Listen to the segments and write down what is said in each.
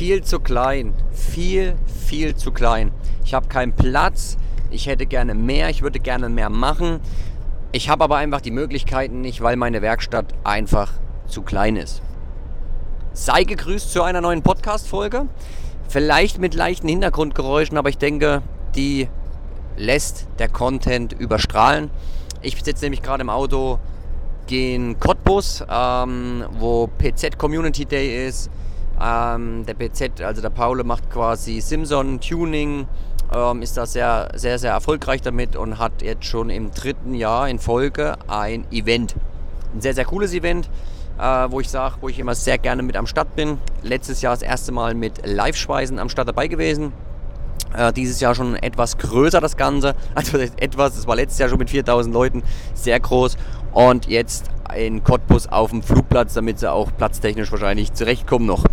viel zu klein. Viel, viel zu klein. Ich habe keinen Platz. Ich hätte gerne mehr. Ich würde gerne mehr machen. Ich habe aber einfach die Möglichkeiten nicht, weil meine Werkstatt einfach zu klein ist. Sei gegrüßt zu einer neuen Podcast-Folge. Vielleicht mit leichten Hintergrundgeräuschen, aber ich denke, die lässt der Content überstrahlen. Ich sitze nämlich gerade im Auto, gehe in Cottbus, ähm, wo PZ Community Day ist. Ähm, der PZ, also der Paule, macht quasi Simson Tuning, ähm, ist da sehr, sehr, sehr erfolgreich damit und hat jetzt schon im dritten Jahr in Folge ein Event. Ein sehr, sehr cooles Event, äh, wo ich sage, wo ich immer sehr gerne mit am Start bin. Letztes Jahr das erste Mal mit Live-Schweißen am Start dabei gewesen. Äh, dieses Jahr schon etwas größer das Ganze. Also etwas, das war letztes Jahr schon mit 4000 Leuten sehr groß. Und jetzt in Cottbus auf dem Flugplatz, damit sie auch platztechnisch wahrscheinlich zurechtkommen noch.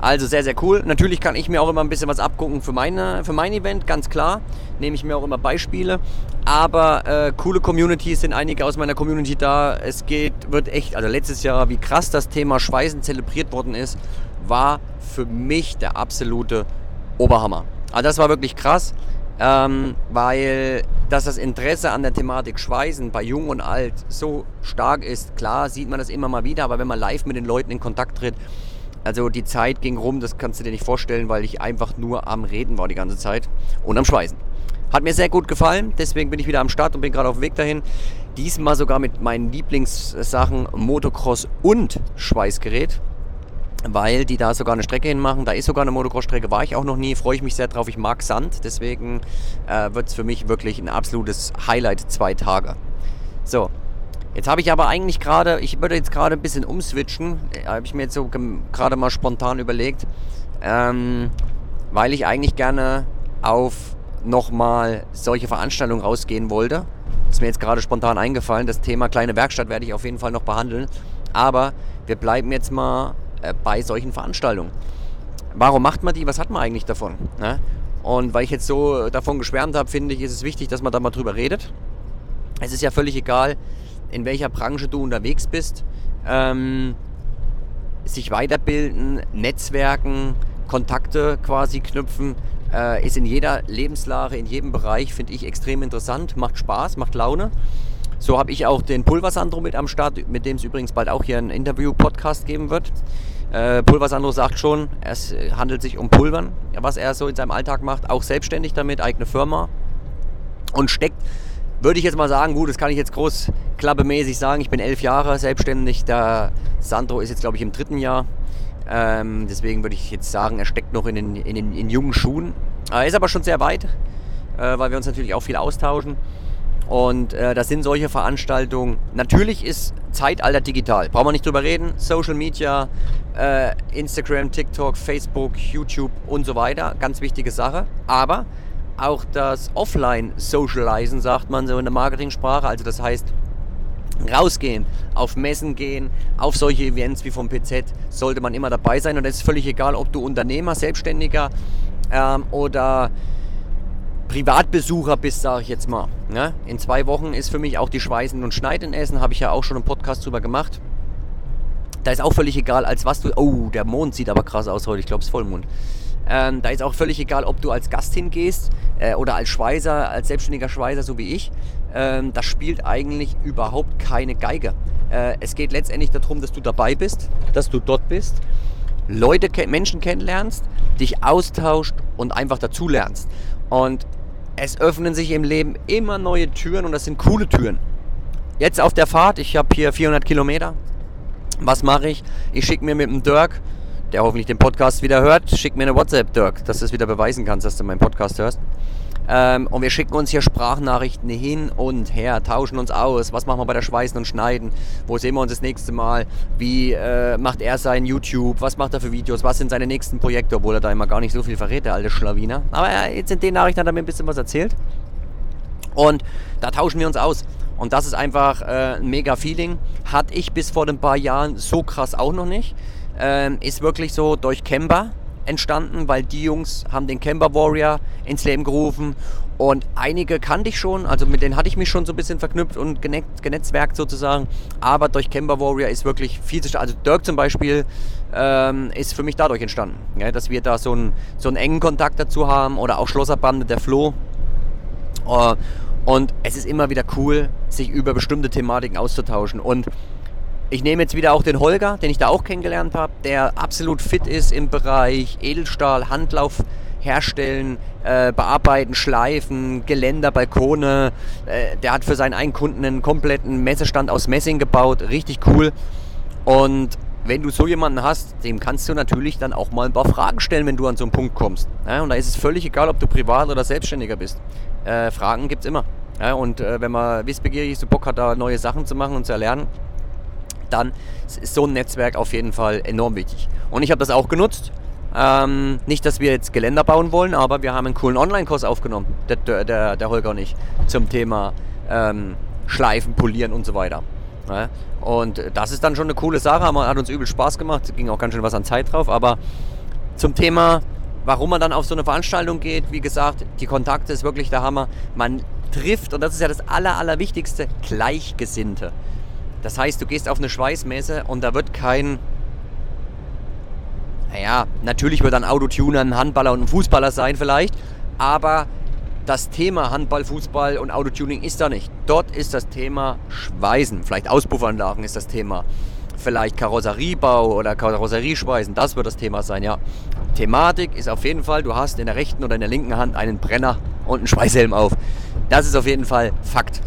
Also sehr, sehr cool. Natürlich kann ich mir auch immer ein bisschen was abgucken für, meine, für mein Event, ganz klar. Nehme ich mir auch immer Beispiele. Aber äh, coole Communities sind einige aus meiner Community da. Es geht, wird echt, also letztes Jahr, wie krass das Thema Schweißen zelebriert worden ist, war für mich der absolute Oberhammer. Also das war wirklich krass, ähm, weil dass das Interesse an der Thematik Schweißen bei Jung und Alt so stark ist. Klar sieht man das immer mal wieder, aber wenn man live mit den Leuten in Kontakt tritt, also die Zeit ging rum, das kannst du dir nicht vorstellen, weil ich einfach nur am Reden war die ganze Zeit und am Schweißen. Hat mir sehr gut gefallen, deswegen bin ich wieder am Start und bin gerade auf dem Weg dahin. Diesmal sogar mit meinen Lieblingssachen Motocross und Schweißgerät weil die da sogar eine Strecke hinmachen. Da ist sogar eine Motocross-Strecke, war ich auch noch nie, freue ich mich sehr drauf. Ich mag Sand, deswegen äh, wird es für mich wirklich ein absolutes Highlight, zwei Tage. So, jetzt habe ich aber eigentlich gerade, ich würde jetzt gerade ein bisschen umswitchen, äh, habe ich mir jetzt so gerade mal spontan überlegt, ähm, weil ich eigentlich gerne auf nochmal solche Veranstaltungen rausgehen wollte. Ist mir jetzt gerade spontan eingefallen. Das Thema kleine Werkstatt werde ich auf jeden Fall noch behandeln. Aber wir bleiben jetzt mal bei solchen Veranstaltungen. Warum macht man die? Was hat man eigentlich davon? Ne? Und weil ich jetzt so davon geschwärmt habe, finde ich, ist es wichtig, dass man da mal drüber redet. Es ist ja völlig egal, in welcher Branche du unterwegs bist. Ähm, sich weiterbilden, Netzwerken, Kontakte quasi knüpfen, äh, ist in jeder Lebenslage, in jedem Bereich, finde ich extrem interessant, macht Spaß, macht Laune. So habe ich auch den Pulversandro mit am Start, mit dem es übrigens bald auch hier einen Interview-Podcast geben wird. Äh, Pulversandro sagt schon, es handelt sich um Pulvern, was er so in seinem Alltag macht, auch selbstständig damit, eigene Firma. Und steckt, würde ich jetzt mal sagen, gut, das kann ich jetzt groß klappemäßig sagen, ich bin elf Jahre selbstständig, der Sandro ist jetzt glaube ich im dritten Jahr, ähm, deswegen würde ich jetzt sagen, er steckt noch in den, in den in jungen Schuhen, er ist aber schon sehr weit, äh, weil wir uns natürlich auch viel austauschen. Und äh, das sind solche Veranstaltungen. Natürlich ist Zeitalter digital. Brauchen wir nicht drüber reden. Social Media, äh, Instagram, TikTok, Facebook, YouTube und so weiter. Ganz wichtige Sache. Aber auch das Offline-Socializen, sagt man so in der Marketingsprache. Also das heißt, rausgehen, auf Messen gehen, auf solche Events wie vom PZ, sollte man immer dabei sein. Und es ist völlig egal, ob du Unternehmer, Selbstständiger ähm, oder Privatbesucher bist, sage ich jetzt mal. Ne? In zwei Wochen ist für mich auch die Schweißen und Schneiden essen, habe ich ja auch schon einen Podcast drüber gemacht. Da ist auch völlig egal, als was du. Oh, der Mond sieht aber krass aus heute, ich glaube, es ist Vollmond. Ähm, da ist auch völlig egal, ob du als Gast hingehst äh, oder als Schweißer, als selbstständiger Schweißer, so wie ich. Ähm, das spielt eigentlich überhaupt keine Geige. Äh, es geht letztendlich darum, dass du dabei bist, dass du dort bist, Leute, Menschen kennenlernst, dich austauscht und einfach dazulernst. Und es öffnen sich im Leben immer neue Türen und das sind coole Türen. Jetzt auf der Fahrt, ich habe hier 400 Kilometer. Was mache ich? Ich schicke mir mit dem Dirk, der hoffentlich den Podcast wieder hört, schick mir eine WhatsApp, Dirk, dass du es wieder beweisen kannst, dass du meinen Podcast hörst. Ähm, und wir schicken uns hier Sprachnachrichten hin und her, tauschen uns aus. Was machen wir bei der Schweißen und Schneiden? Wo sehen wir uns das nächste Mal? Wie äh, macht er sein YouTube? Was macht er für Videos? Was sind seine nächsten Projekte? Obwohl er da immer gar nicht so viel verrät, der alte Schlawiner. Aber äh, jetzt in den Nachrichten hat er mir ein bisschen was erzählt. Und da tauschen wir uns aus. Und das ist einfach äh, ein mega Feeling. Hatte ich bis vor ein paar Jahren so krass auch noch nicht. Ähm, ist wirklich so durch Kemba entstanden, weil die Jungs haben den Camper Warrior ins Leben gerufen und einige kannte ich schon, also mit denen hatte ich mich schon so ein bisschen verknüpft und genetzwerkt sozusagen. Aber durch Camper Warrior ist wirklich viel zu. Also Dirk zum Beispiel ähm, ist für mich dadurch entstanden, ja, dass wir da so einen, so einen engen Kontakt dazu haben oder auch Schlosserbande, der Flo. Uh, und es ist immer wieder cool, sich über bestimmte Thematiken auszutauschen. Und ich nehme jetzt wieder auch den Holger, den ich da auch kennengelernt habe, der absolut fit ist im Bereich Edelstahl, Handlauf herstellen, äh, bearbeiten, schleifen, Geländer, Balkone. Äh, der hat für seinen einen Kunden einen kompletten Messestand aus Messing gebaut. Richtig cool. Und wenn du so jemanden hast, dem kannst du natürlich dann auch mal ein paar Fragen stellen, wenn du an so einen Punkt kommst. Ja, und da ist es völlig egal, ob du privat oder selbstständiger bist. Äh, Fragen gibt es immer. Ja, und äh, wenn man wissbegierig ist, so Bock hat, da neue Sachen zu machen und zu erlernen, dann ist so ein Netzwerk auf jeden Fall enorm wichtig. Und ich habe das auch genutzt. Ähm, nicht, dass wir jetzt Geländer bauen wollen, aber wir haben einen coolen Online-Kurs aufgenommen, der, der, der, Holger und ich, zum Thema ähm, Schleifen, Polieren und so weiter. Ja? Und das ist dann schon eine coole Sache, hat uns übel Spaß gemacht, ging auch ganz schön was an Zeit drauf, aber zum Thema, warum man dann auf so eine Veranstaltung geht, wie gesagt, die Kontakte ist wirklich der Hammer. Man trifft, und das ist ja das Aller, Allerwichtigste, Gleichgesinnte. Das heißt, du gehst auf eine Schweißmesse und da wird kein naja, natürlich wird ein Autotuner ein Handballer und ein Fußballer sein vielleicht, aber das Thema Handball, Fußball und Autotuning ist da nicht. Dort ist das Thema Schweißen, vielleicht Auspuffanlagen ist das Thema, vielleicht Karosseriebau oder Karosserieschweißen, das wird das Thema sein, ja. Thematik ist auf jeden Fall, du hast in der rechten oder in der linken Hand einen Brenner und einen Schweißhelm auf. Das ist auf jeden Fall Fakt.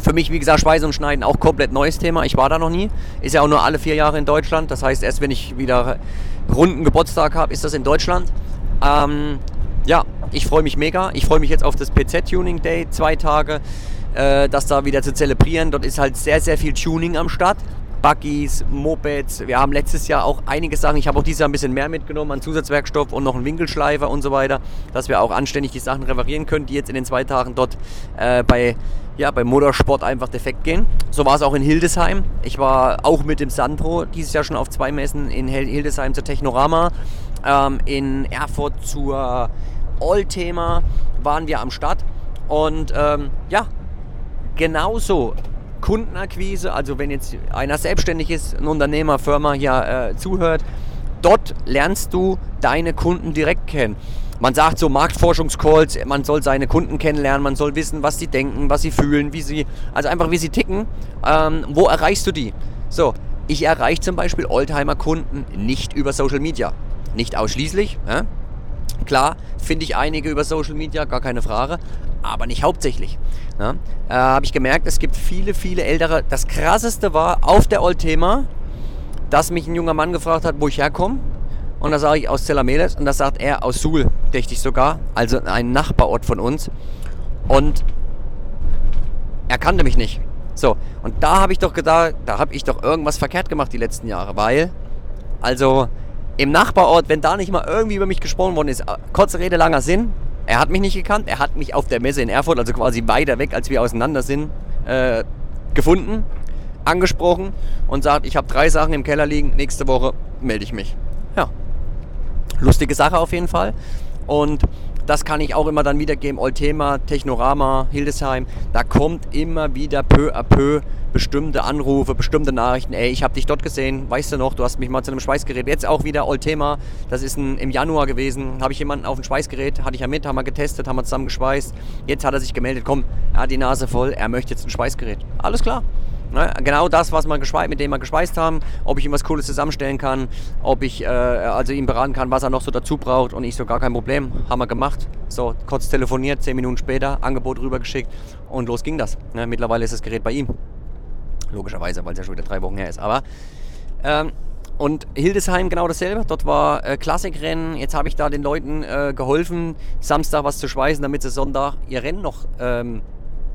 Für mich, wie gesagt, Schweißen und Schneiden auch komplett neues Thema. Ich war da noch nie. Ist ja auch nur alle vier Jahre in Deutschland. Das heißt, erst wenn ich wieder runden Geburtstag habe, ist das in Deutschland. Ähm, ja, ich freue mich mega. Ich freue mich jetzt auf das PZ-Tuning Day, zwei Tage, äh, das da wieder zu zelebrieren. Dort ist halt sehr, sehr viel Tuning am Start. Buggies, Mopeds. Wir haben letztes Jahr auch einige Sachen. Ich habe auch dieses Jahr ein bisschen mehr mitgenommen an Zusatzwerkstoff und noch einen Winkelschleifer und so weiter, dass wir auch anständig die Sachen reparieren können, die jetzt in den zwei Tagen dort äh, bei, ja, beim Motorsport einfach defekt gehen. So war es auch in Hildesheim. Ich war auch mit dem Sandro dieses Jahr schon auf zwei Messen in Hildesheim zur Technorama, ähm, in Erfurt zur All-Thema waren wir am Start. Und ähm, ja, genauso Kundenakquise, also wenn jetzt einer selbstständig ist, ein Unternehmer, Firma hier äh, zuhört, dort lernst du deine Kunden direkt kennen. Man sagt so Marktforschungscalls, man soll seine Kunden kennenlernen, man soll wissen, was sie denken, was sie fühlen, wie sie, also einfach wie sie ticken. Ähm, wo erreichst du die? So, ich erreiche zum Beispiel Oldtimer-Kunden nicht über Social Media. Nicht ausschließlich. Ja? Klar, finde ich einige über Social Media, gar keine Frage aber nicht hauptsächlich. Ja, äh, Habe ich gemerkt, es gibt viele, viele ältere. Das krasseste war auf der Oldthema, dass mich ein junger Mann gefragt hat, wo ich herkomme. Und da sage ich aus Zellameles und das sagt er aus Suhl, dächte ich sogar, also ein Nachbarort von uns. Und er kannte mich nicht. So, und da habe ich doch gedacht, da habe ich doch irgendwas verkehrt gemacht die letzten Jahre, weil, also im Nachbarort, wenn da nicht mal irgendwie über mich gesprochen worden ist, kurze Rede, langer Sinn, er hat mich nicht gekannt, er hat mich auf der Messe in Erfurt, also quasi weiter weg, als wir auseinander sind, äh, gefunden, angesprochen und sagt, ich habe drei Sachen im Keller liegen, nächste Woche melde ich mich. Ja, lustige Sache auf jeden Fall. Und das kann ich auch immer dann wiedergeben. Oltema, Technorama, Hildesheim. Da kommt immer wieder peu à peu bestimmte Anrufe, bestimmte Nachrichten. Ey, ich habe dich dort gesehen, weißt du noch, du hast mich mal zu einem Schweißgerät. Jetzt auch wieder Oltema, das ist ein, im Januar gewesen. Habe ich jemanden auf ein Schweißgerät, hatte ich ja mit, haben wir getestet, haben wir zusammen geschweißt. Jetzt hat er sich gemeldet, komm, er hat die Nase voll, er möchte jetzt ein Schweißgerät. Alles klar. Ne? Genau das, was wir mit dem wir gespeist haben, ob ich ihm was Cooles zusammenstellen kann, ob ich äh, also ihm beraten kann, was er noch so dazu braucht und ich so gar kein Problem. Haben wir gemacht. So, kurz telefoniert, zehn Minuten später, Angebot rübergeschickt und los ging das. Ne? Mittlerweile ist das Gerät bei ihm. Logischerweise, weil es ja schon wieder drei Wochen her ist. Aber ähm, und Hildesheim genau dasselbe. Dort war äh, Klassikrennen. Jetzt habe ich da den Leuten äh, geholfen, Samstag was zu schweißen, damit sie Sonntag ihr Rennen noch ähm,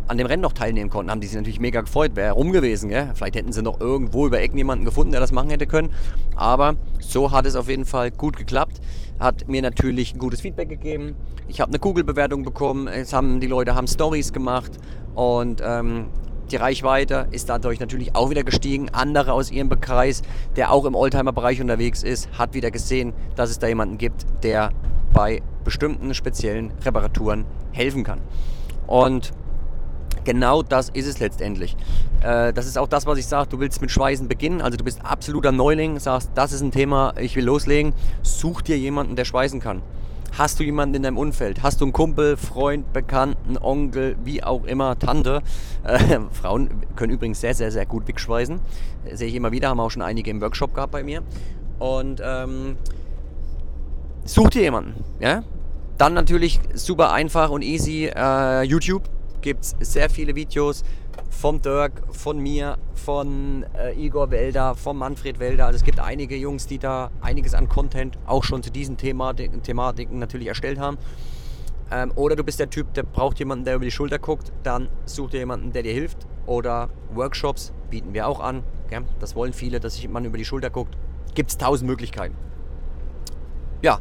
an dem Rennen noch teilnehmen konnten, haben die sich natürlich mega gefreut. Wäre rum gewesen, gell? Vielleicht hätten sie noch irgendwo über Ecken jemanden gefunden, der das machen hätte können. Aber so hat es auf jeden Fall gut geklappt. Hat mir natürlich ein gutes Feedback gegeben. Ich habe eine Google-Bewertung bekommen. Es haben die Leute haben Stories gemacht und ähm, Die Reichweite ist dadurch natürlich auch wieder gestiegen. Andere aus ihrem Kreis, der auch im Oldtimer-Bereich unterwegs ist, hat wieder gesehen, dass es da jemanden gibt, der bei bestimmten speziellen Reparaturen helfen kann. Und genau das ist es letztendlich. Äh, das ist auch das, was ich sage. Du willst mit Schweißen beginnen. Also du bist absoluter Neuling, sagst, das ist ein Thema, ich will loslegen. Such dir jemanden, der schweißen kann. Hast du jemanden in deinem Umfeld? Hast du einen Kumpel, Freund, Bekannten, Onkel, wie auch immer, Tante? Äh, Frauen können übrigens sehr, sehr, sehr gut wegschweißen. Sehe ich immer wieder, haben auch schon einige im Workshop gehabt bei mir. Und ähm, such dir jemanden. Ja? Dann natürlich super einfach und easy äh, YouTube. Gibt es sehr viele Videos vom Dirk, von mir, von äh, Igor Welder, von Manfred Welder. Also es gibt einige Jungs, die da einiges an Content auch schon zu diesen Thematiken, Thematiken natürlich erstellt haben. Ähm, oder du bist der Typ, der braucht jemanden, der über die Schulter guckt, dann such dir jemanden, der dir hilft. Oder Workshops bieten wir auch an. Gell? Das wollen viele, dass sich jemand über die Schulter guckt. Gibt es tausend Möglichkeiten. Ja,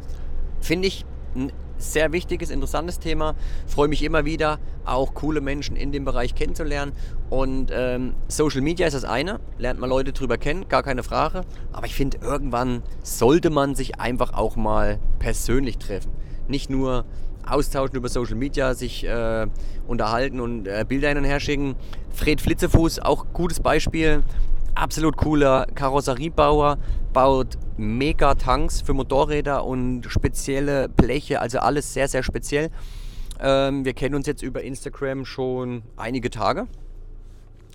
finde ich ein sehr wichtiges, interessantes Thema. Freue mich immer wieder, auch coole Menschen in dem Bereich kennenzulernen. Und ähm, Social Media ist das eine, lernt man Leute drüber kennen, gar keine Frage. Aber ich finde, irgendwann sollte man sich einfach auch mal persönlich treffen. Nicht nur austauschen über Social Media, sich äh, unterhalten und äh, Bilder hin und her schicken. Fred Flitzefuß, auch gutes Beispiel absolut cooler Karosseriebauer, baut Mega-Tanks für Motorräder und spezielle Bleche, also alles sehr, sehr speziell. Ähm, wir kennen uns jetzt über Instagram schon einige Tage.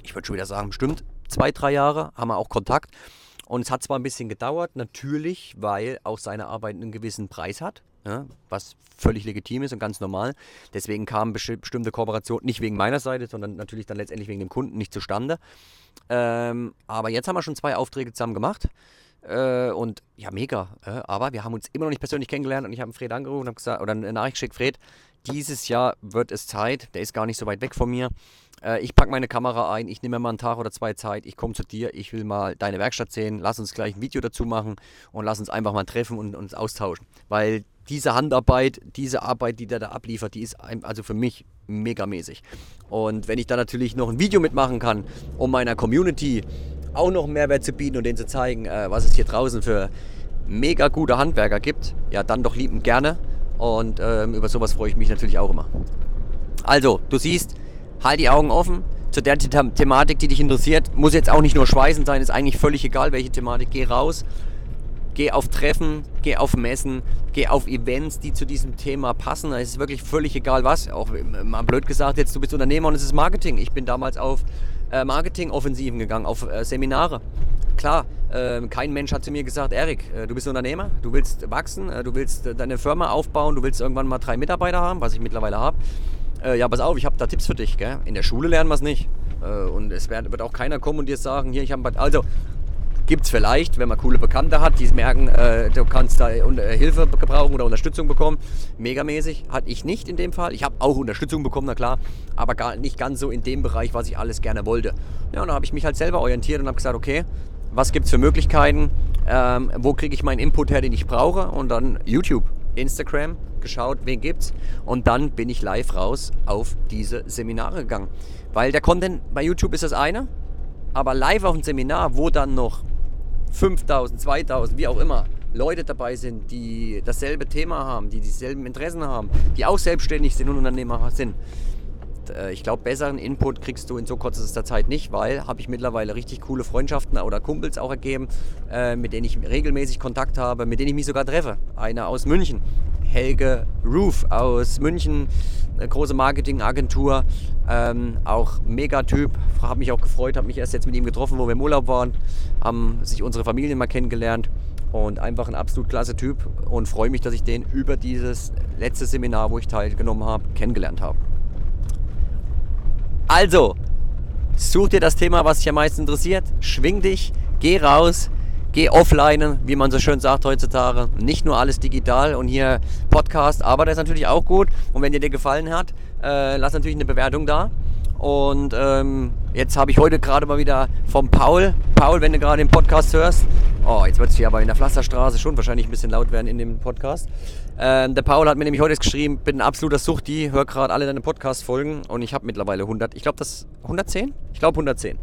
Ich würde schon wieder sagen, bestimmt zwei, drei Jahre haben wir auch Kontakt. Und es hat zwar ein bisschen gedauert, natürlich, weil auch seine Arbeit einen gewissen Preis hat, ja, was völlig legitim ist und ganz normal. Deswegen kamen bestimmte Kooperationen nicht wegen meiner Seite, sondern natürlich dann letztendlich wegen dem Kunden nicht zustande. Ähm, aber jetzt haben wir schon zwei Aufträge zusammen gemacht. Äh, und ja, mega. Äh, aber wir haben uns immer noch nicht persönlich kennengelernt und ich habe Fred angerufen und habe gesagt, oder eine Nachricht geschickt, Fred, dieses Jahr wird es Zeit, der ist gar nicht so weit weg von mir. Äh, ich packe meine Kamera ein, ich nehme mir mal einen Tag oder zwei Zeit, ich komme zu dir, ich will mal deine Werkstatt sehen, lass uns gleich ein Video dazu machen und lass uns einfach mal treffen und uns austauschen. Weil diese Handarbeit, diese Arbeit, die der da abliefert, die ist also für mich megamäßig. Und wenn ich da natürlich noch ein Video mitmachen kann, um meiner Community auch noch Mehrwert zu bieten und denen zu zeigen, äh, was es hier draußen für mega gute Handwerker gibt, ja, dann doch liebend gerne. Und ähm, über sowas freue ich mich natürlich auch immer. Also, du siehst, halt die Augen offen zu der The Thematik, die dich interessiert. Muss jetzt auch nicht nur Schweißen sein, ist eigentlich völlig egal, welche Thematik. Geh raus, geh auf Treffen, geh auf Messen, geh auf Events, die zu diesem Thema passen. Es ist wirklich völlig egal was. Auch mal blöd gesagt, jetzt du bist Unternehmer und es ist Marketing. Ich bin damals auf äh, Marketing-Offensiven gegangen, auf äh, Seminare. Klar, äh, kein Mensch hat zu mir gesagt, Erik, äh, du bist Unternehmer, du willst wachsen, äh, du willst deine Firma aufbauen, du willst irgendwann mal drei Mitarbeiter haben, was ich mittlerweile habe. ja, pass auf, ich habe da Tipps für dich. Gell? In der Schule lernen wir es nicht. und es wird auch keiner kommen und dir sagen, hier, ich habe... Also, Gibt es vielleicht, wenn man coole Bekannte hat, die merken, äh, du kannst da äh, Hilfe gebrauchen oder Unterstützung bekommen. Megamäßig. Hatte ich nicht in dem Fall. Ich habe auch Unterstützung bekommen, na klar, aber gar nicht ganz so in dem Bereich, was ich alles gerne wollte. Ja, und da habe ich mich halt selber orientiert und habe gesagt, okay, was gibt es für Möglichkeiten? Ähm, wo kriege ich meinen Input her, den ich brauche? Und dann YouTube, Instagram, geschaut, wen gibt's. Und dann bin ich live raus auf diese Seminare gegangen. Weil der Content bei YouTube ist das eine, aber live auf ein Seminar, wo dann noch 5000, 2000, wie auch immer, Leute dabei sind, die dasselbe Thema haben, die dieselben Interessen haben, die auch selbstständig sind und Unternehmer sind. Äh, ich glaube, besseren Input kriegst du in so kurzer Zeit nicht, weil habe ich mittlerweile richtig coole Freundschaften oder Kumpels auch ergeben, äh, mit denen ich regelmäßig Kontakt habe, mit denen ich mich sogar treffe. Einer aus München, Helge Roof aus München, eine große Marketingagentur, ähm, auch Megatyp, habe mich auch gefreut, habe mich erst jetzt mit ihm getroffen, wo wir im Urlaub waren, haben sich unsere Familien mal kennengelernt und einfach ein absolut klasse Typ und freue mich, dass ich den über dieses letzte Seminar, wo ich teilgenommen habe, kennengelernt habe. Also, such dir das Thema, was dich am meisten interessiert, schwing dich, geh raus, geh offline, wie man so schön sagt heutzutage. Nicht nur alles digital und hier Podcast, aber das ist natürlich auch gut. Und wenn dir der gefallen hat, äh, lass natürlich eine Bewertung da. Und ähm, Jetzt habe ich heute gerade mal wieder vom Paul. Paul, wenn du gerade den Podcast hörst. Oh, jetzt wird es hier aber in der Pflasterstraße schon wahrscheinlich ein bisschen laut werden in dem Podcast. Ähm, der Paul hat mir nämlich heute geschrieben, bin ein absoluter Suchti, höre gerade alle deine Podcast-Folgen und ich habe mittlerweile 100, ich glaube das 110? Ich glaube 110.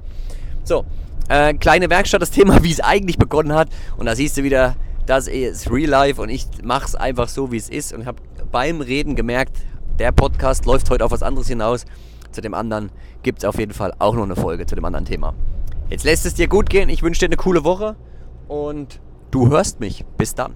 So, äh, kleine Werkstatt, das Thema, wie es eigentlich begonnen hat. Und da siehst du wieder, das ist Real Life und ich mache es einfach so, wie es ist und habe beim Reden gemerkt, der Podcast läuft heute auf was anderes hinaus. Zu dem anderen gibt es auf jeden Fall auch noch eine Folge zu dem anderen Thema. Jetzt lässt es dir gut gehen. Ich wünsche dir eine coole Woche und du hörst mich. Bis dann.